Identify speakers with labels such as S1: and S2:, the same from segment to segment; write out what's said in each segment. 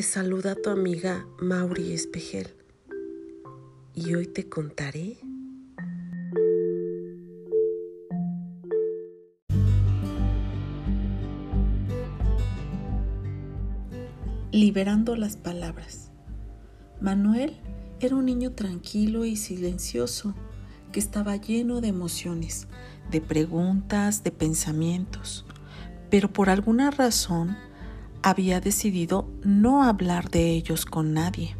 S1: Te saluda tu amiga Mauri Espejel. Y hoy te contaré Liberando las palabras. Manuel era un niño tranquilo y silencioso que estaba lleno de emociones, de preguntas, de pensamientos, pero por alguna razón había decidido no hablar de ellos con nadie,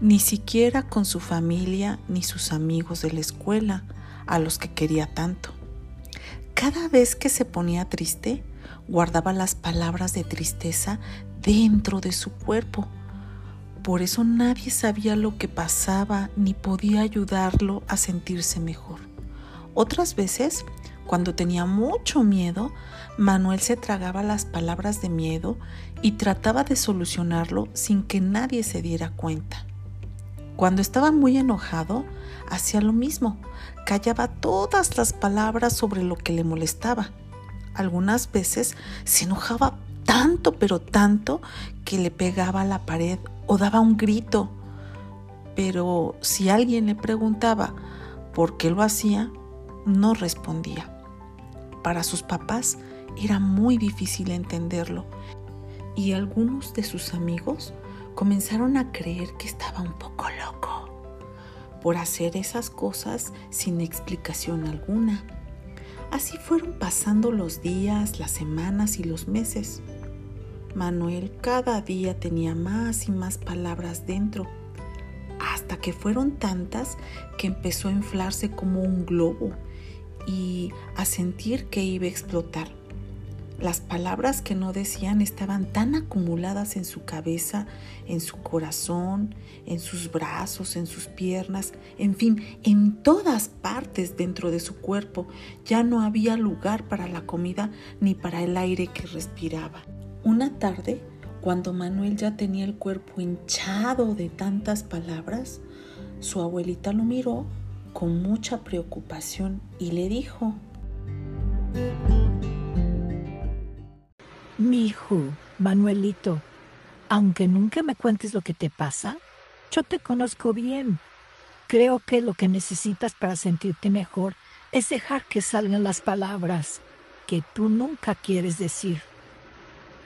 S1: ni siquiera con su familia ni sus amigos de la escuela, a los que quería tanto. Cada vez que se ponía triste, guardaba las palabras de tristeza dentro de su cuerpo. Por eso nadie sabía lo que pasaba ni podía ayudarlo a sentirse mejor. Otras veces, cuando tenía mucho miedo, Manuel se tragaba las palabras de miedo y trataba de solucionarlo sin que nadie se diera cuenta. Cuando estaba muy enojado, hacía lo mismo, callaba todas las palabras sobre lo que le molestaba. Algunas veces se enojaba tanto, pero tanto, que le pegaba a la pared o daba un grito. Pero si alguien le preguntaba por qué lo hacía, no respondía. Para sus papás era muy difícil entenderlo y algunos de sus amigos comenzaron a creer que estaba un poco loco por hacer esas cosas sin explicación alguna. Así fueron pasando los días, las semanas y los meses. Manuel cada día tenía más y más palabras dentro, hasta que fueron tantas que empezó a inflarse como un globo y a sentir que iba a explotar. Las palabras que no decían estaban tan acumuladas en su cabeza, en su corazón, en sus brazos, en sus piernas, en fin, en todas partes dentro de su cuerpo. Ya no había lugar para la comida ni para el aire que respiraba. Una tarde, cuando Manuel ya tenía el cuerpo hinchado de tantas palabras, su abuelita lo miró con mucha preocupación y le dijo,
S2: Mi hijo, Manuelito, aunque nunca me cuentes lo que te pasa, yo te conozco bien. Creo que lo que necesitas para sentirte mejor es dejar que salgan las palabras que tú nunca quieres decir.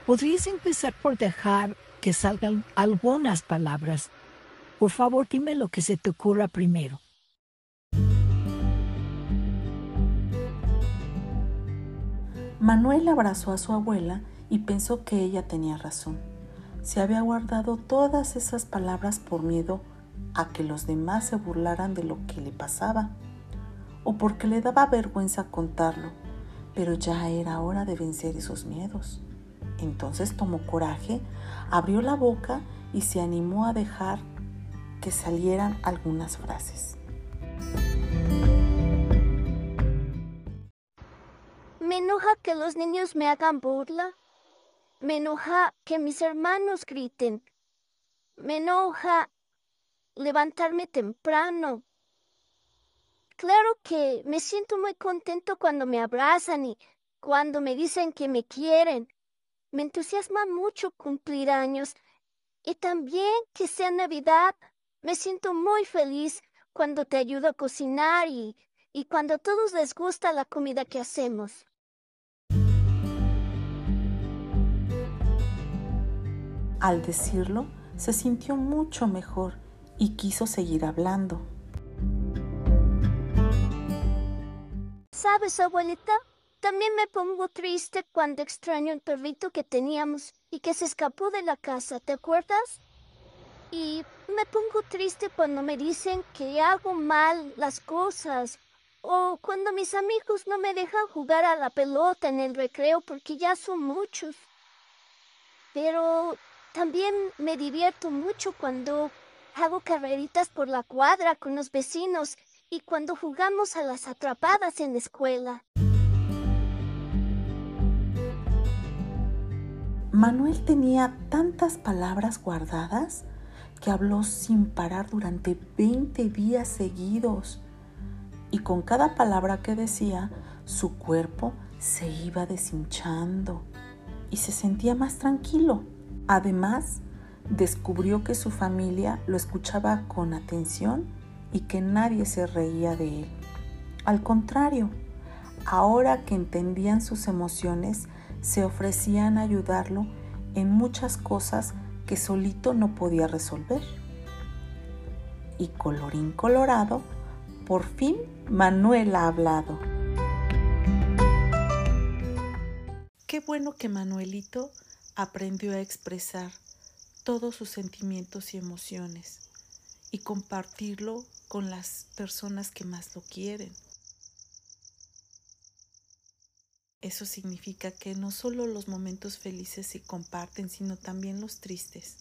S2: ¿Podrías empezar por dejar que salgan algunas palabras? Por favor, dime lo que se te ocurra primero.
S1: Manuel abrazó a su abuela y pensó que ella tenía razón. Se había guardado todas esas palabras por miedo a que los demás se burlaran de lo que le pasaba, o porque le daba vergüenza contarlo, pero ya era hora de vencer esos miedos. Entonces tomó coraje, abrió la boca y se animó a dejar que salieran algunas frases.
S3: Enoja que los niños me hagan burla. Me enoja que mis hermanos griten. Me enoja levantarme temprano. Claro que me siento muy contento cuando me abrazan y cuando me dicen que me quieren. Me entusiasma mucho cumplir años y también que sea Navidad. Me siento muy feliz cuando te ayudo a cocinar y, y cuando a todos les gusta la comida que hacemos.
S1: Al decirlo, se sintió mucho mejor y quiso seguir hablando.
S3: ¿Sabes, abuelita? También me pongo triste cuando extraño el perrito que teníamos y que se escapó de la casa, ¿te acuerdas? Y me pongo triste cuando me dicen que hago mal las cosas o cuando mis amigos no me dejan jugar a la pelota en el recreo porque ya son muchos. Pero también me divierto mucho cuando hago carreritas por la cuadra con los vecinos y cuando jugamos a las atrapadas en la escuela.
S1: Manuel tenía tantas palabras guardadas que habló sin parar durante 20 días seguidos. Y con cada palabra que decía, su cuerpo se iba deshinchando y se sentía más tranquilo. Además, descubrió que su familia lo escuchaba con atención y que nadie se reía de él. Al contrario, ahora que entendían sus emociones, se ofrecían a ayudarlo en muchas cosas que solito no podía resolver. Y colorín colorado, por fin Manuel ha hablado. Qué bueno que Manuelito aprendió a expresar todos sus sentimientos y emociones y compartirlo con las personas que más lo quieren. Eso significa que no solo los momentos felices se comparten, sino también los tristes.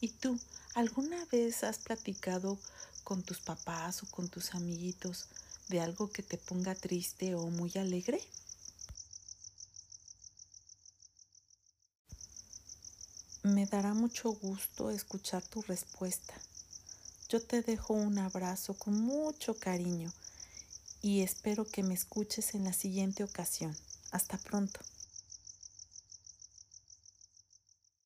S1: ¿Y tú, alguna vez has platicado con tus papás o con tus amiguitos de algo que te ponga triste o muy alegre? Me dará mucho gusto escuchar tu respuesta. Yo te dejo un abrazo con mucho cariño y espero que me escuches en la siguiente ocasión. Hasta pronto.